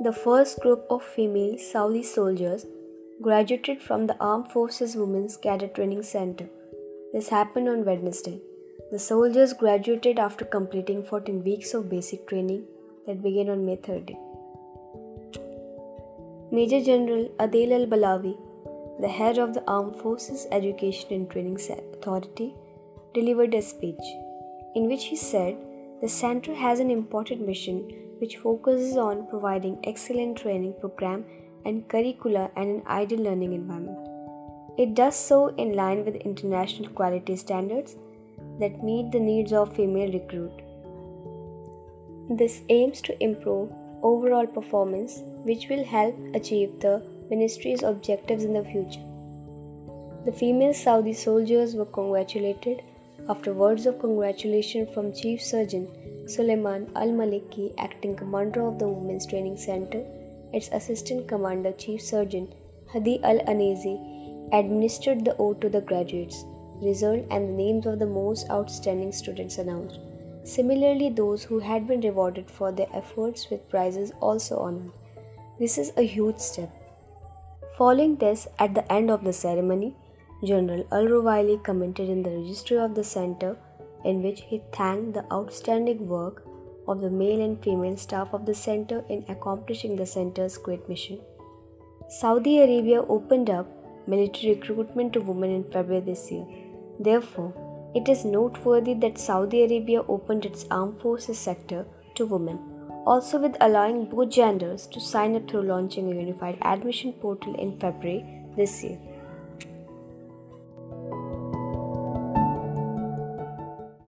The first group of female Saudi soldiers graduated from the Armed Forces Women's Cadet Training Center. This happened on Wednesday. The soldiers graduated after completing 14 weeks of basic training that began on May 30. Major General Adel Al Balawi, the head of the Armed Forces Education and Training Authority, delivered a speech in which he said the center has an important mission which focuses on providing excellent training program and curricula and an ideal learning environment. It does so in line with international quality standards that meet the needs of female recruit. This aims to improve overall performance which will help achieve the ministry's objectives in the future. The female Saudi soldiers were congratulated after words of congratulation from Chief Surgeon Suleiman Al Maliki, acting commander of the Women's Training Center, its assistant commander Chief Surgeon Hadi Al Anezi administered the oath to the graduates result and the names of the most outstanding students announced. Similarly, those who had been rewarded for their efforts with prizes also honored. This is a huge step. Following this, at the end of the ceremony, General Al Ruwaili commented in the registry of the center in which he thanked the outstanding work of the male and female staff of the center in accomplishing the center's great mission. Saudi Arabia opened up military recruitment to women in February this year. Therefore, it is noteworthy that Saudi Arabia opened its armed forces sector to women, also with allowing both genders to sign up through launching a unified admission portal in February this year.